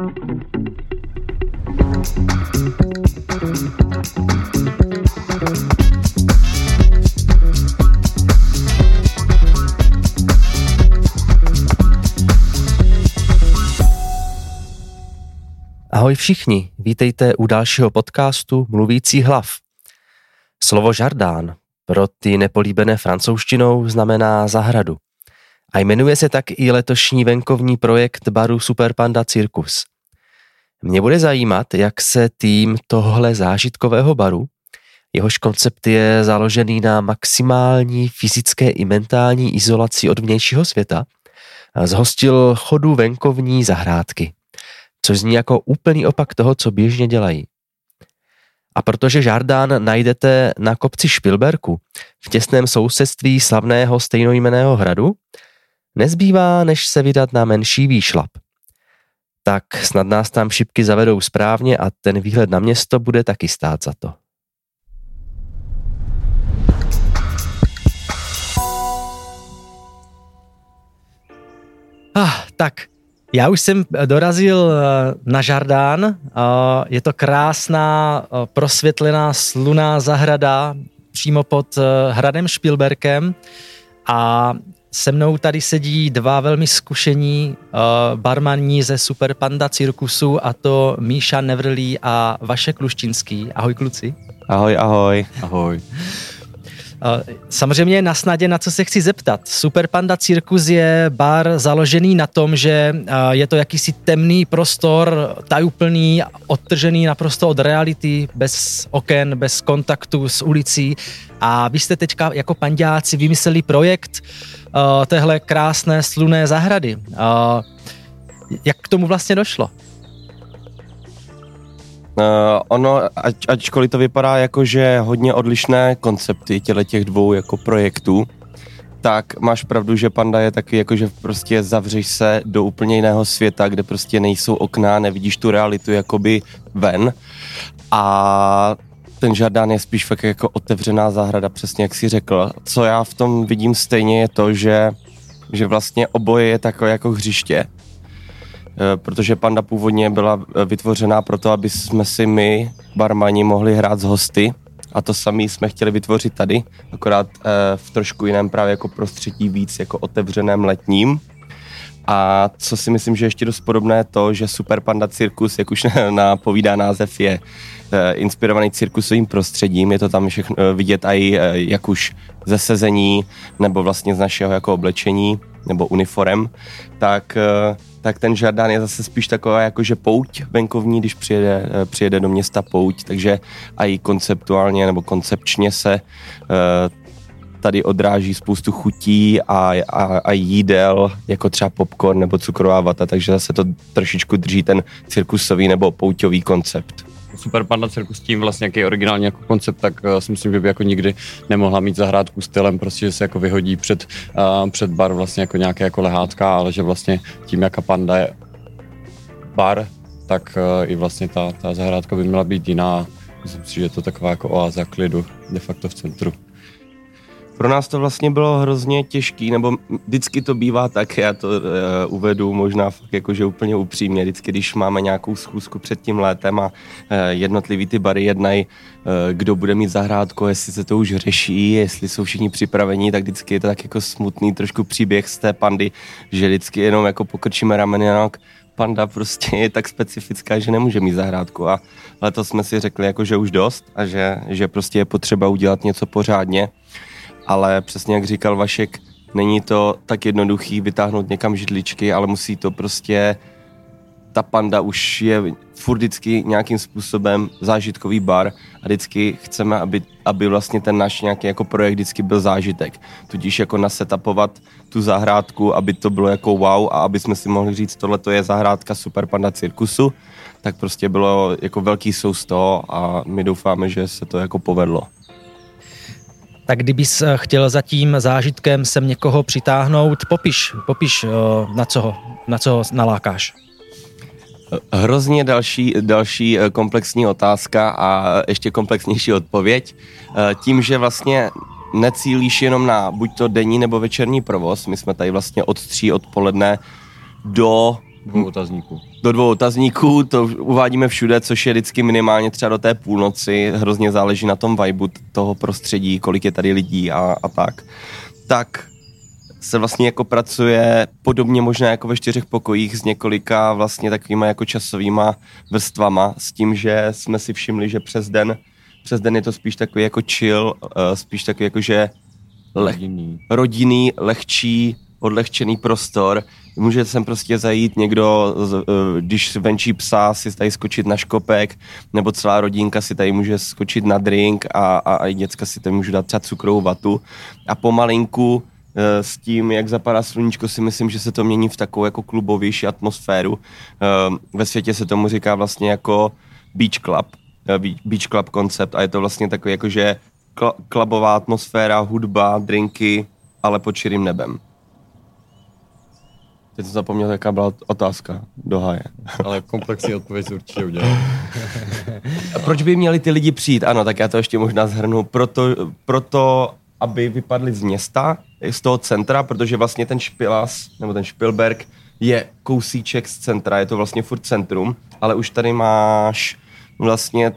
Ahoj všichni, vítejte u dalšího podcastu Mluvící hlav. Slovo žardán pro ty nepolíbené francouzštinou znamená zahradu. A jmenuje se tak i letošní venkovní projekt baru Super Panda Circus. Mě bude zajímat, jak se tým tohle zážitkového baru, jehož koncept je založený na maximální fyzické i mentální izolaci od vnějšího světa, zhostil chodu venkovní zahrádky což zní jako úplný opak toho, co běžně dělají. A protože žardán najdete na kopci Špilberku v těsném sousedství slavného stejnojmeného hradu, nezbývá, než se vydat na menší výšlap. Tak snad nás tam šipky zavedou správně a ten výhled na město bude taky stát za to. Ah, tak, já už jsem dorazil eh, na Žardán. Eh, je to krásná, eh, prosvětlená, sluná zahrada přímo pod hradem Špilberkem a se mnou tady sedí dva velmi zkušení barmaní ze Super Panda cirkusu a to Míša Nevrlí a Vašek Luščinský. Ahoj kluci. Ahoj, ahoj. Ahoj. Samozřejmě na snadě, na co se chci zeptat. Super Panda Cirkus je bar založený na tom, že je to jakýsi temný prostor, tajuplný, odtržený naprosto od reality, bez oken, bez kontaktu s ulicí. A vy jste teďka jako pandáci vymysleli projekt téhle krásné sluné zahrady. Jak k tomu vlastně došlo? Uh, ono, ať, ačkoliv to vypadá jako, že hodně odlišné koncepty těle těch dvou jako projektů, tak máš pravdu, že Panda je taky jako, že prostě zavřeš se do úplně jiného světa, kde prostě nejsou okna, nevidíš tu realitu jakoby ven a ten žardán je spíš fakt jako otevřená zahrada, přesně jak si řekl. Co já v tom vidím stejně je to, že, že vlastně oboje je takové jako hřiště Eh, protože Panda původně byla eh, vytvořená proto, aby jsme si my, barmani, mohli hrát s hosty a to samý jsme chtěli vytvořit tady, akorát eh, v trošku jiném právě jako prostředí víc jako otevřeném letním. A co si myslím, že ještě dost podobné je to, že Super Panda Cirkus, jak už napovídá název, je inspirovaný cirkusovým prostředím. Je to tam všechno vidět i jak už ze sezení, nebo vlastně z našeho jako oblečení, nebo uniform. Tak tak ten žardán je zase spíš taková jakože pouť venkovní, když přijede, eh, přijede do města pouť, takže i konceptuálně nebo koncepčně se eh, tady odráží spoustu chutí a, a, a jídel, jako třeba popcorn nebo cukrová vata, takže zase to trošičku drží ten cirkusový nebo pouťový koncept. Super Panda Cirkus tím vlastně jaký originální jako koncept, tak uh, si myslím, že by jako nikdy nemohla mít zahrádku stylem, prostě, že se jako vyhodí před, uh, před bar vlastně jako nějaké jako lehátka, ale že vlastně tím, jaká panda je bar, tak uh, i vlastně ta, ta zahrádka by měla být jiná. Myslím si, že je to taková jako oáza klidu de facto v centru. Pro nás to vlastně bylo hrozně těžký, nebo vždycky to bývá tak, já to uh, uvedu možná fakt jakože úplně upřímně, vždycky, když máme nějakou schůzku před tím létem a uh, jednotlivý ty bary jednají, uh, kdo bude mít zahrádku, jestli se to už řeší, jestli jsou všichni připraveni, tak vždycky je to tak jako smutný trošku příběh z té pandy, že vždycky jenom jako pokrčíme rameny a panda prostě je tak specifická, že nemůže mít zahrádku a letos jsme si řekli jako, že už dost a že, že prostě je potřeba udělat něco pořádně ale přesně jak říkal Vašek, není to tak jednoduchý vytáhnout někam židličky, ale musí to prostě ta panda už je furt vždycky nějakým způsobem zážitkový bar a vždycky chceme, aby, aby vlastně ten náš nějaký jako projekt vždycky byl zážitek. Tudíž jako nasetapovat tu zahrádku, aby to bylo jako wow a aby jsme si mohli říct, tohle to je zahrádka Super Panda Cirkusu, tak prostě bylo jako velký sous toho a my doufáme, že se to jako povedlo tak kdybys eh, chtěl za tím zážitkem sem někoho přitáhnout, popiš, popiš, eh, na co na co nalákáš. Hrozně další, další eh, komplexní otázka a ještě komplexnější odpověď. Tím, že vlastně necílíš jenom na buď to denní nebo večerní provoz, my jsme tady vlastně od tří odpoledne do Dvou otazníků. do dvou otazníků, to uvádíme všude, což je vždycky minimálně třeba do té půlnoci, hrozně záleží na tom vibu toho prostředí, kolik je tady lidí a, a tak. Tak se vlastně jako pracuje podobně možná jako ve čtyřech pokojích s několika vlastně takovýma jako časovýma vrstvama s tím, že jsme si všimli, že přes den, přes den je to spíš takový jako chill, eh, spíš takový jako, že leh, Rodinný. rodinný, lehčí, odlehčený prostor. Může sem prostě zajít někdo, eh, když venčí psa, si tady skočit na škopek, nebo celá rodinka si tady může skočit na drink a, a, a i děcka si tady můžou dát třeba cukrovou vatu. A pomalinku eh, s tím, jak zapadá sluníčko, si myslím, že se to mění v takovou jako klubovější atmosféru. Eh, Ve světě se tomu říká vlastně jako beach club, be- beach club koncept a je to vlastně takový jako, že kla- klubová atmosféra, hudba, drinky, ale pod širým nebem. Teď jsem zapomněl, jaká byla otázka do háje. Ale komplexní odpověď určitě udělal. A proč by měli ty lidi přijít? Ano, tak já to ještě možná zhrnu. Proto, proto aby vypadli z města, z toho centra, protože vlastně ten Špilas, nebo ten Špilberg, je kousíček z centra, je to vlastně furt centrum, ale už tady máš vlastně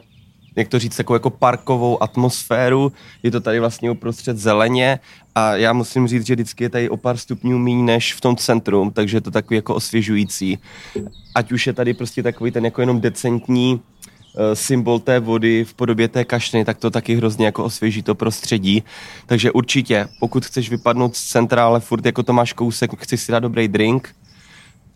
jak to říct, takovou jako parkovou atmosféru, je to tady vlastně uprostřed zeleně a já musím říct, že vždycky je tady o pár stupňů méně než v tom centrum, takže je to takový jako osvěžující. Ať už je tady prostě takový ten jako jenom decentní eh, symbol té vody v podobě té kašny, tak to taky hrozně jako osvěží to prostředí. Takže určitě, pokud chceš vypadnout z centra, ale furt jako to máš kousek, chceš si dát dobrý drink,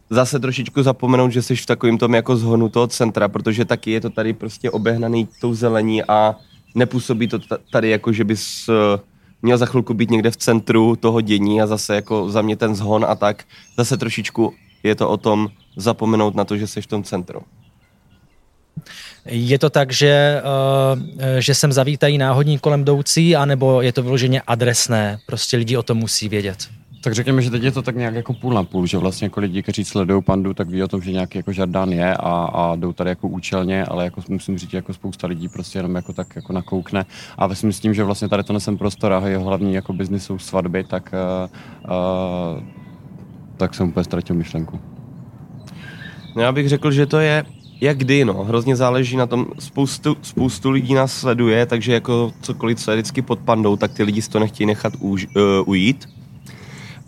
zase trošičku zapomenout, že jsi v takovým tom jako zhonu toho centra, protože taky je to tady prostě obehnaný tou zelení a nepůsobí to ta- tady jako, že bys eh, měl za chvilku být někde v centru toho dění a zase jako za mě ten zhon a tak. Zase trošičku je to o tom zapomenout na to, že jsi v tom centru. Je to tak, že, uh, že sem zavítají náhodní kolem jdoucí, anebo je to vyloženě adresné? Prostě lidi o tom musí vědět. Tak řekněme, že teď je to tak nějak jako půl na půl, že vlastně jako lidi, kteří sledují pandu, tak ví o tom, že nějaký jako žardán je a, a jdou tady jako účelně, ale jako musím říct, jako spousta lidí prostě jenom jako tak jako nakoukne. A myslím s tím, že vlastně tady to nesem prostor a jeho hlavní jako biznis jsou svatby, tak, uh, uh, tak jsem úplně ztratil myšlenku. No já bych řekl, že to je jak kdy, no. Hrozně záleží na tom, spoustu, spoustu lidí nás sleduje, takže jako cokoliv, co je vždycky pod pandou, tak ty lidi si to nechtějí nechat už, uh, ujít.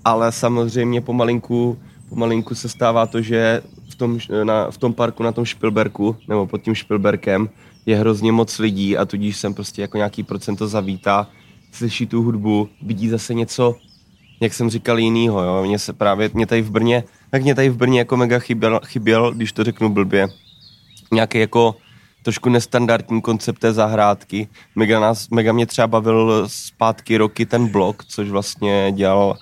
Ale samozřejmě pomalinku, pomalinku se stává to, že v tom, na, v tom parku na tom Špilberku, nebo pod tím Špilberkem, je hrozně moc lidí a tudíž sem prostě jako nějaký procento zavítá, slyší tu hudbu, vidí zase něco, jak jsem říkal, jinýho, jo. Mně se právě, mě tady v Brně, tak mě tady v Brně jako mega chyběl, chyběl když to řeknu blbě, nějaký jako trošku nestandardní koncept té zahrádky. Mega, nás, mega mě třeba bavil zpátky roky ten blok, což vlastně dělal,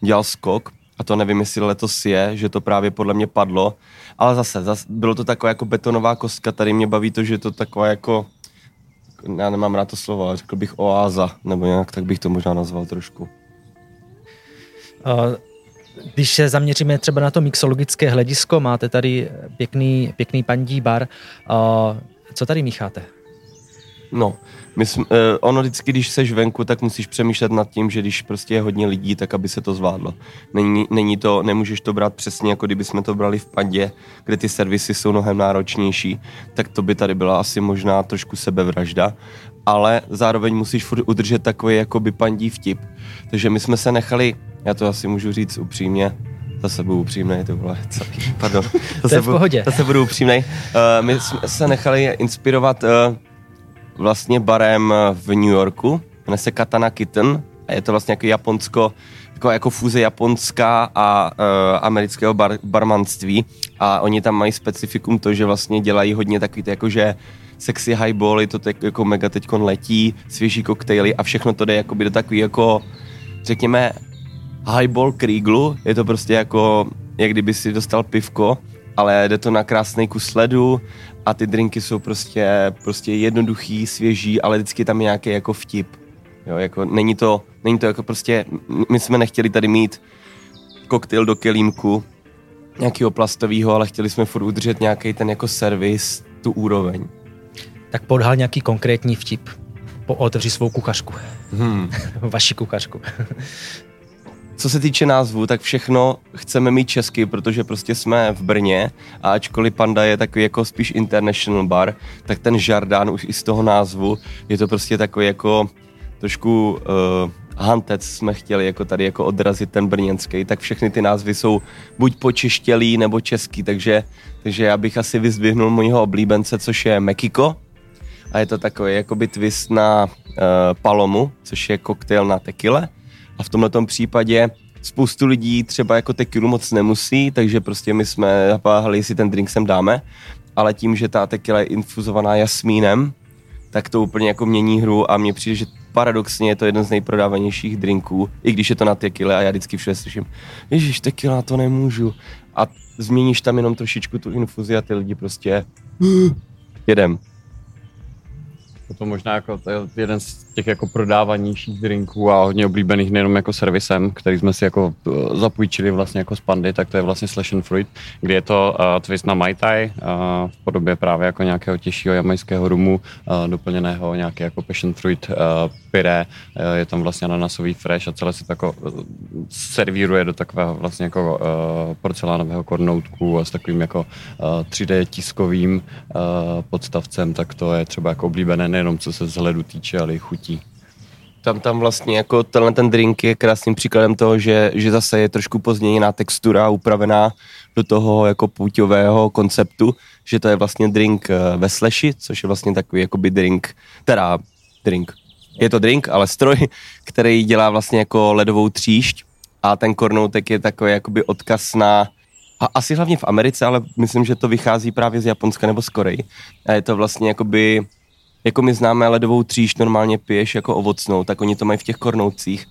dělal skok. A to nevím, jestli letos je, že to právě podle mě padlo. Ale zase, zase bylo to taková jako betonová kostka. Tady mě baví to, že je to taková jako já nemám rád to slovo, ale řekl bych oáza, nebo nějak tak bych to možná nazval trošku. Uh, když se zaměříme třeba na to mixologické hledisko, máte tady pěkný, pěkný pandí bar. Co tady mícháte? No, my jsme, eh, ono vždycky, když seš venku, tak musíš přemýšlet nad tím, že když prostě je hodně lidí, tak aby se to zvládlo. Není, není to, nemůžeš to brát přesně, jako kdyby jsme to brali v pandě, kde ty servisy jsou mnohem náročnější, tak to by tady byla asi možná trošku sebevražda, ale zároveň musíš furt udržet takový jakoby pandí vtip. Takže my jsme se nechali, já to asi můžu říct upřímně, Zase budu upřímnej, to vole, celý, pardon. Zase je v pohodě. Budu, zase budu upřímnej. Uh, my jsme se nechali inspirovat uh, vlastně barem v New Yorku, jmenuje se Katana Kitten a je to vlastně jako Japonsko, jako, jako fúze japonská a uh, amerického bar, barmanství. A oni tam mají specifikum to, že vlastně dělají hodně takový ty jakože sexy highbally, to tak jako mega teďkon letí, svěží koktejly a všechno to jde jakoby do takový jako, řekněme, highball Krieglu, je to prostě jako, jak kdyby si dostal pivko, ale jde to na krásný kus ledu a ty drinky jsou prostě, prostě jednoduchý, svěží, ale vždycky tam je nějaký jako vtip. Jo, jako není to, není to jako prostě, my jsme nechtěli tady mít koktejl do kelímku, nějakého plastového, ale chtěli jsme furt udržet nějaký ten jako servis, tu úroveň. Tak podhal nějaký konkrétní vtip. Po otevři svou kuchařku. Hmm. Vaši kuchařku. Co se týče názvu, tak všechno chceme mít česky, protože prostě jsme v Brně a ačkoliv Panda je takový jako spíš international bar, tak ten Žardán už i z toho názvu je to prostě takový jako trošku uh, hantec jsme chtěli jako tady jako odrazit ten brněnský, tak všechny ty názvy jsou buď počeštělý nebo český, takže, takže já bych asi vyzdvihnul mojího oblíbence, což je Mekiko. A je to takový jakoby twist na uh, Palomu, což je koktejl na tekile a v tomto případě spoustu lidí třeba jako tekilu moc nemusí, takže prostě my jsme napáhali, jestli ten drink sem dáme, ale tím, že ta tekila je infuzovaná jasmínem, tak to úplně jako mění hru a mně přijde, že paradoxně je to jeden z nejprodávanějších drinků, i když je to na tekile a já vždycky všude slyším, ježiš, tekila, to nemůžu. A změníš tam jenom trošičku tu infuzi a ty lidi prostě jedem. Je to možná jako to je jeden z těch jako prodávanějších drinků a hodně oblíbených nejenom jako servisem, který jsme si jako uh, zapůjčili vlastně jako z pandy, tak to je vlastně Slash and Fruit, kde je to uh, twist na Mai Tai uh, v podobě právě jako nějakého těžšího jamajského rumu, uh, doplněného nějaký jako passion fruit uh, pyré, uh, je tam vlastně ananasový fresh a celé se to jako uh, servíruje do takového vlastně jako uh, porcelánového kornoutku a s takovým jako uh, 3D tiskovým uh, podstavcem, tak to je třeba jako oblíbené nejenom co se vzhledu týče, ale i chutí tam, tam vlastně jako tenhle ten drink je krásným příkladem toho, že, že zase je trošku pozměněná textura upravená do toho jako půťového konceptu, že to je vlastně drink eh, ve sleši, což je vlastně takový jakoby drink, teda drink, je to drink, ale stroj, který dělá vlastně jako ledovou tříšť a ten kornoutek je takový jakoby odkaz na a asi hlavně v Americe, ale myslím, že to vychází právě z Japonska nebo z Koreji. A je to vlastně jakoby jako my známe ledovou tříž, normálně piješ jako ovocnou, tak oni to mají v těch kornoucích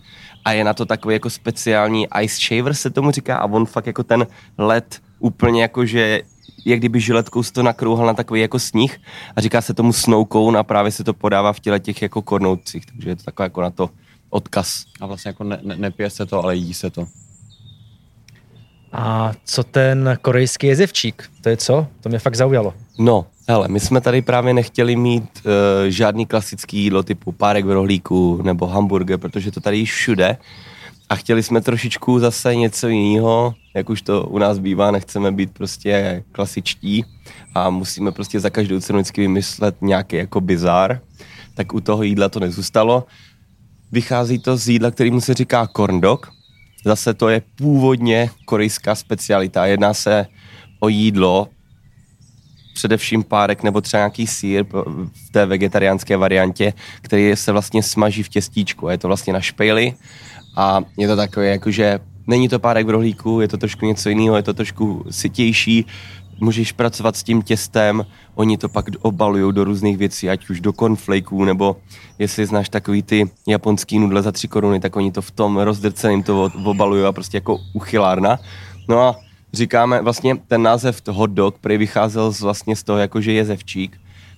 a je na to takový jako speciální ice shaver se tomu říká a on fakt jako ten led úplně jako, že jak kdyby žiletkou to nakrouhal na takový jako sníh a říká se tomu snow cone a právě se to podává v těle těch jako kornoucích, takže je to takový jako na to odkaz. A vlastně jako ne, ne, nepije se to, ale jí se to. A co ten korejský jezevčík? To je co? To mě fakt zaujalo. No, hele, my jsme tady právě nechtěli mít uh, žádný klasický jídlo typu párek v rohlíku nebo hamburger, protože to tady všude. A chtěli jsme trošičku zase něco jiného, jak už to u nás bývá, nechceme být prostě klasičtí a musíme prostě za každou cenu vždycky vymyslet nějaký jako bizár. Tak u toho jídla to nezůstalo. Vychází to z jídla, kterýmu se říká corn dog. Zase to je původně korejská specialita. Jedná se o jídlo, především párek nebo třeba nějaký sír v té vegetariánské variantě, který se vlastně smaží v těstíčku. Je to vlastně na špejli a je to takové jakože není to párek v rohlíku, je to trošku něco jiného, je to trošku sytější, můžeš pracovat s tím těstem, oni to pak obalují do různých věcí, ať už do cornflakeů, nebo jestli znáš takový ty japonský nudle za tři koruny, tak oni to v tom rozdrceným to obalují a prostě jako uchylárna. No a říkáme, vlastně ten název hot dog prý vycházel z, vlastně z toho, jakože jezevčík,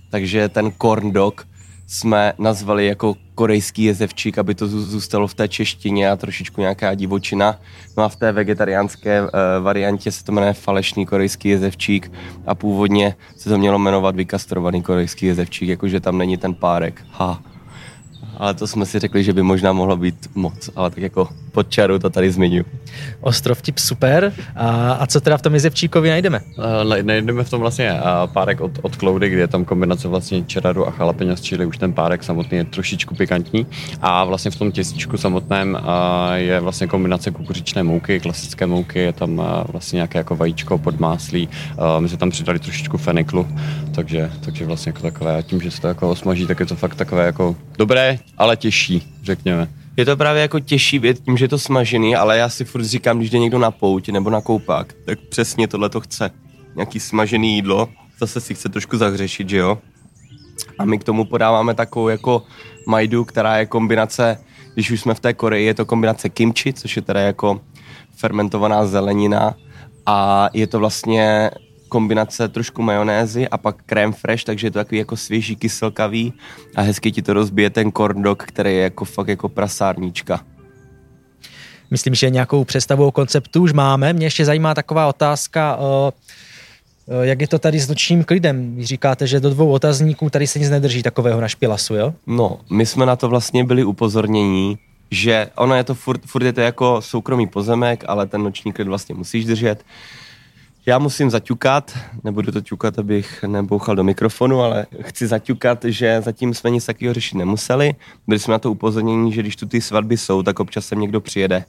takže ten corn dog jsme nazvali jako korejský jezevčík, aby to zůstalo v té češtině a trošičku nějaká divočina. No a v té vegetariánské uh, variantě se to jmenuje falešný korejský jezevčík a původně se to mělo jmenovat vykastrovaný korejský jezevčík, jakože tam není ten párek. Ha ale to jsme si řekli, že by možná mohlo být moc, ale tak jako pod čaru to tady zmiňu. Ostrov tip super. A, a co teda v tom Jezevčíkovi najdeme? Uh, najdeme v tom vlastně uh, párek od, od Cloudy, kde je tam kombinace vlastně čeraru a chalapeňas, čili už ten párek samotný je trošičku pikantní. A vlastně v tom těstíčku samotném uh, je vlastně kombinace kukuřičné mouky, klasické mouky, je tam uh, vlastně nějaké jako vajíčko podmáslí. Uh, my jsme tam přidali trošičku feniklu, takže, takže vlastně jako takové, a tím, že se to jako osmaží, tak je to fakt takové jako dobré, ale těžší, řekněme. Je to právě jako těžší věc tím, že je to smažený, ale já si furt říkám, když jde někdo na pouť nebo na koupák, tak přesně tohle to chce. Nějaký smažený jídlo, zase si chce trošku zahřešit, že jo? A my k tomu podáváme takovou jako majdu, která je kombinace, když už jsme v té Koreji, je to kombinace kimchi, což je teda jako fermentovaná zelenina a je to vlastně kombinace trošku majonézy a pak krém fresh, takže je to takový jako svěží kyselkavý a hezky ti to rozbije ten corn dog, který je jako fakt jako prasárníčka. Myslím, že nějakou představu o konceptu už máme. Mě ještě zajímá taková otázka, jak je to tady s nočním klidem? Vy říkáte, že do dvou otazníků tady se nic nedrží takového na špilasu, jo? No, my jsme na to vlastně byli upozornění že ono je to furt, furt je to jako soukromý pozemek, ale ten noční klid vlastně musíš držet. Já musím zaťukat, nebudu to ťukat, abych nebouchal do mikrofonu, ale chci zaťukat, že zatím jsme nic takového řešit nemuseli. Byli jsme na to upozornění, že když tu ty svatby jsou, tak občas sem někdo přijede.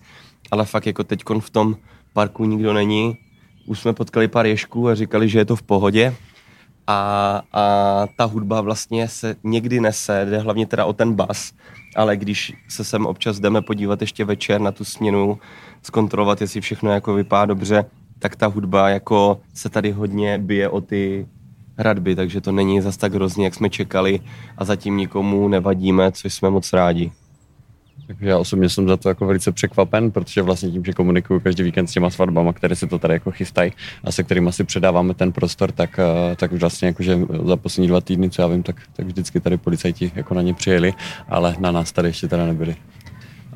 Ale fakt jako teď v tom parku nikdo není. Už jsme potkali pár ješků a říkali, že je to v pohodě. A, a ta hudba vlastně se někdy nese, jde hlavně teda o ten bas, ale když se sem občas jdeme podívat ještě večer na tu směnu, zkontrolovat, jestli všechno jako vypadá dobře, tak ta hudba jako se tady hodně bije o ty hradby, takže to není zas tak hrozně, jak jsme čekali a zatím nikomu nevadíme, což jsme moc rádi. Takže já osobně jsem za to jako velice překvapen, protože vlastně tím, že komunikuju každý víkend s těma svatbama, které se to tady jako chystají a se kterými si předáváme ten prostor, tak, eh, tak už vlastně jakože za poslední dva týdny, co já vím, tak, tak vždycky tady policajti jako na ně přijeli, ale na nás tady ještě teda nebyli.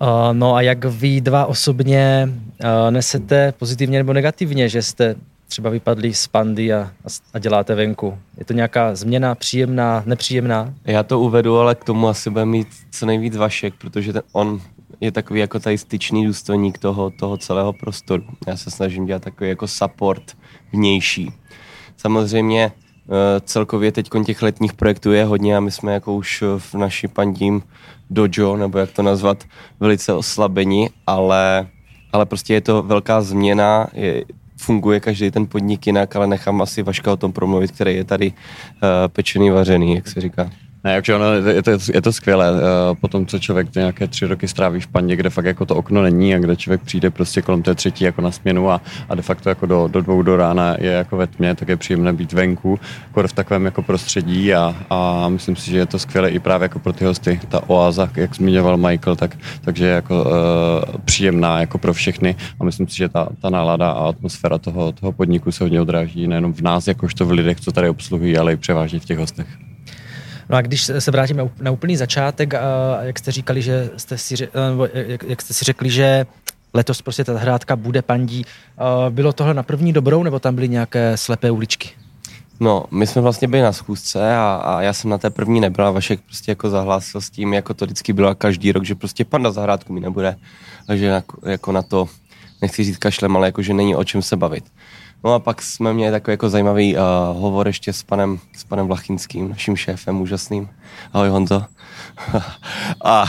Uh, no a jak vy dva osobně uh, nesete pozitivně nebo negativně, že jste třeba vypadli z pandy a, a děláte venku? Je to nějaká změna příjemná, nepříjemná? Já to uvedu, ale k tomu asi bude mít co nejvíc Vašek, protože ten, on je takový jako tady styčný důstojník toho, toho celého prostoru. Já se snažím dělat takový jako support vnější. Samozřejmě eh, celkově teď těch letních projektů je hodně a my jsme jako už v naší pandím dojo, nebo jak to nazvat, velice oslabeni, ale, ale prostě je to velká změna, je, funguje každý ten podnik jinak, ale nechám asi Vaška o tom promluvit, který je tady uh, pečený, vařený, jak se říká. Ne, jakže ono, je to, je to skvělé. Eh, potom, co člověk nějaké tři roky stráví v pandě, kde fakt jako to okno není a kde člověk přijde prostě kolem té třetí jako na směnu a, a de facto jako do, do dvou do rána je jako ve tmě, tak je příjemné být venku, jako v takovém jako prostředí a, a myslím si, že je to skvělé i právě jako pro ty hosty. Ta oáza, jak zmiňoval Michael, tak, takže je jako uh, příjemná jako pro všechny a myslím si, že ta, ta nálada a atmosféra toho, toho podniku se hodně odráží nejenom v nás, jakožto v lidech, co tady obsluhují, ale i převážně v těch hostech. No a když se vrátíme na úplný začátek, jak jste říkali, že jste si, jak jste si řekli, že letos prostě ta hrádka bude pandí, bylo tohle na první dobrou, nebo tam byly nějaké slepé uličky? No, my jsme vlastně byli na schůzce a, a já jsem na té první nebyla. Vašek prostě jako zahlásil s tím, jako to vždycky bylo každý rok, že prostě panda zahrádku mi nebude. Takže jako, jako na to, nechci říct kašlem, ale jako, že není o čem se bavit. No a pak jsme měli takový jako zajímavý uh, hovor ještě s panem, s panem Vlachinským, naším šéfem úžasným. Ahoj Honzo. a,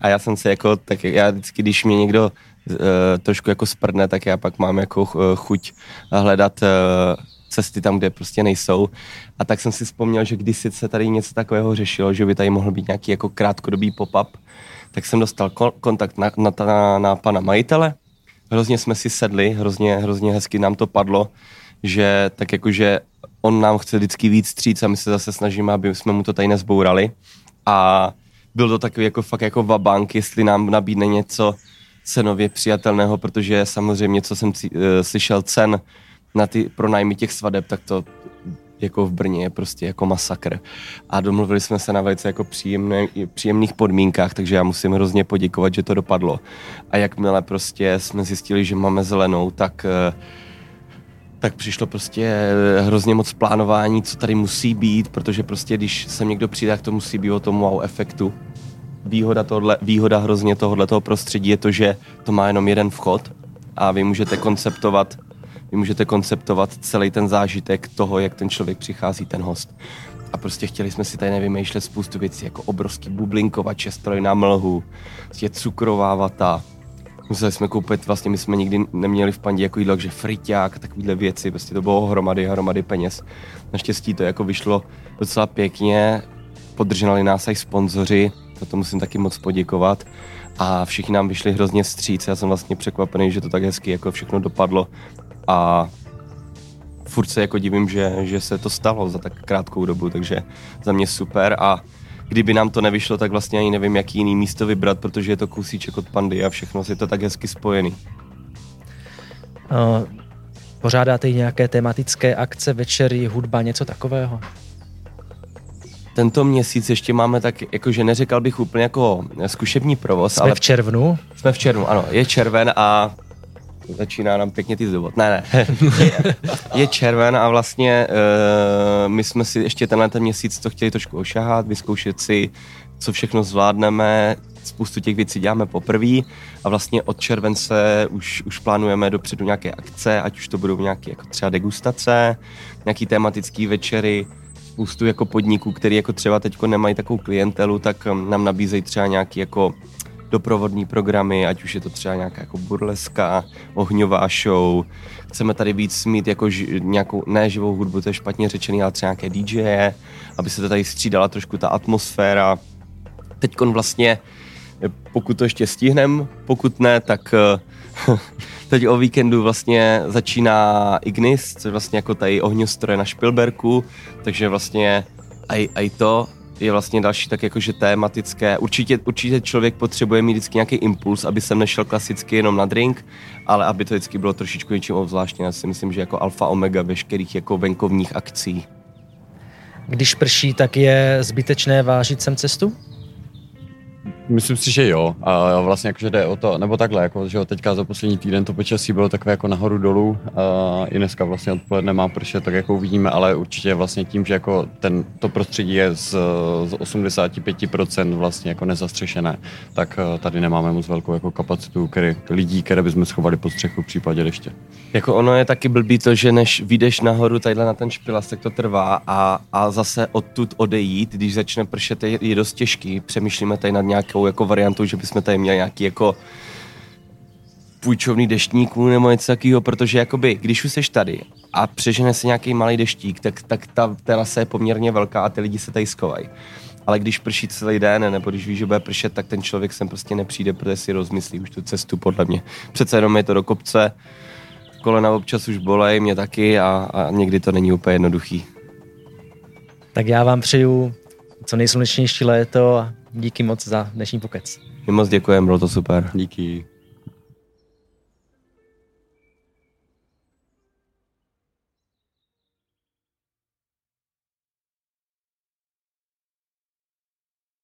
a já jsem se jako, tak já vždycky, když mě někdo uh, trošku jako sprdne, tak já pak mám jako uh, chuť hledat uh, cesty tam, kde prostě nejsou. A tak jsem si vzpomněl, že když se tady něco takového řešilo, že by tady mohl být nějaký jako krátkodobý pop-up, tak jsem dostal kontakt na, na, na, na pana majitele, hrozně jsme si sedli, hrozně, hrozně hezky nám to padlo, že tak jakože on nám chce vždycky víc stříc a my se zase snažíme, aby jsme mu to tady nezbourali. A byl to takový jako fakt jako vabank, jestli nám nabídne něco cenově přijatelného, protože samozřejmě, co jsem uh, slyšel cen na ty pronájmy těch svadeb, tak to jako v Brně je prostě jako masakr. A domluvili jsme se na velice jako příjemné, příjemných podmínkách, takže já musím hrozně poděkovat, že to dopadlo. A jakmile prostě jsme zjistili, že máme zelenou, tak eh, tak přišlo prostě hrozně moc plánování, co tady musí být, protože prostě když se někdo přijde, tak to musí být o tom wow efektu. Výhoda, tohle, výhoda hrozně tohoto prostředí je to, že to má jenom jeden vchod a vy můžete konceptovat vy můžete konceptovat celý ten zážitek toho, jak ten člověk přichází, ten host. A prostě chtěli jsme si tady nevymýšlet spoustu věcí, jako obrovský bublinkovače, stroj na mlhu, prostě cukrová vata. Museli jsme koupit, vlastně my jsme nikdy neměli v pandě jako jídlo, že friťák a takovéhle věci, prostě to bylo hromady, hromady peněz. Naštěstí to jako vyšlo docela pěkně, podrželi nás i sponzoři, za to musím taky moc poděkovat a všichni nám vyšli hrozně vstříc. Já jsem vlastně překvapený, že to tak hezky jako všechno dopadlo a furt se jako divím, že, že se to stalo za tak krátkou dobu, takže za mě super a kdyby nám to nevyšlo, tak vlastně ani nevím, jaký jiný místo vybrat, protože je to kusíček od pandy a všechno je to tak hezky spojený. Uh, pořádáte nějaké tematické akce, večery, hudba, něco takového? Tento měsíc ještě máme tak, jakože neřekal bych úplně jako zkušební provoz. Jsme ale v červnu? Jsme v červnu, ano, je červen a začíná nám pěkně ty zdobot. Ne, ne. je, červen a vlastně uh, my jsme si ještě tenhle ten měsíc to chtěli trošku ošahat, vyzkoušet si, co všechno zvládneme, spoustu těch věcí děláme poprvé a vlastně od července už, už plánujeme dopředu nějaké akce, ať už to budou nějaké jako třeba degustace, nějaký tematický večery, spoustu jako podniků, který jako třeba teď nemají takovou klientelu, tak um, nám nabízejí třeba nějaký jako doprovodní programy, ať už je to třeba nějaká jako burleska, ohňová show. Chceme tady víc mít jako ži, nějakou, ne živou hudbu, to je špatně řečený, ale třeba nějaké DJ, aby se to tady střídala trošku ta atmosféra. Teď vlastně, pokud to ještě stihnem, pokud ne, tak teď o víkendu vlastně začíná Ignis, což vlastně jako tady ohňostroje na Špilberku, takže vlastně i to je vlastně další tak jakože tématické. Určitě, určitě člověk potřebuje mít vždycky nějaký impuls, aby sem nešel klasicky jenom na drink, ale aby to vždycky bylo trošičku něčím obzvláštně. Já si myslím, že jako alfa omega veškerých jako venkovních akcí. Když prší, tak je zbytečné vážit sem cestu? Myslím si, že jo. A vlastně jakože jde o to, nebo takhle, jako, že jo, teďka za poslední týden to počasí bylo takové jako nahoru dolů. A I dneska vlastně odpoledne má pršet, tak jako uvidíme, ale určitě vlastně tím, že jako ten, to prostředí je z, z 85% vlastně jako nezastřešené, tak eh, tady nemáme moc velkou jako kapacitu který, lidí, které bychom schovali pod střechu v případě deště. Jako ono je taky blbý to, že než vyjdeš nahoru tadyhle na ten špilas, tak to trvá a, a zase odtud odejít, když začne pršet, je, je dost těžký. Přemýšlíme tady nad nějakou jako variantou, že bychom tady měli nějaký jako půjčovný deštníků nebo něco takového, protože jakoby, když už seš tady a přežene se nějaký malý deštík, tak, tak ta terasa je poměrně velká a ty lidi se tady schovají. Ale když prší celý den, nebo když víš, že bude pršet, tak ten člověk sem prostě nepřijde, protože si rozmyslí už tu cestu, podle mě. Přece jenom je to do kopce, kolena občas už bolej, mě taky a, a někdy to není úplně jednoduchý. Tak já vám přeju co nejslunečnější léto díky moc za dnešní pokec. My moc děkujeme, bylo to super. Díky.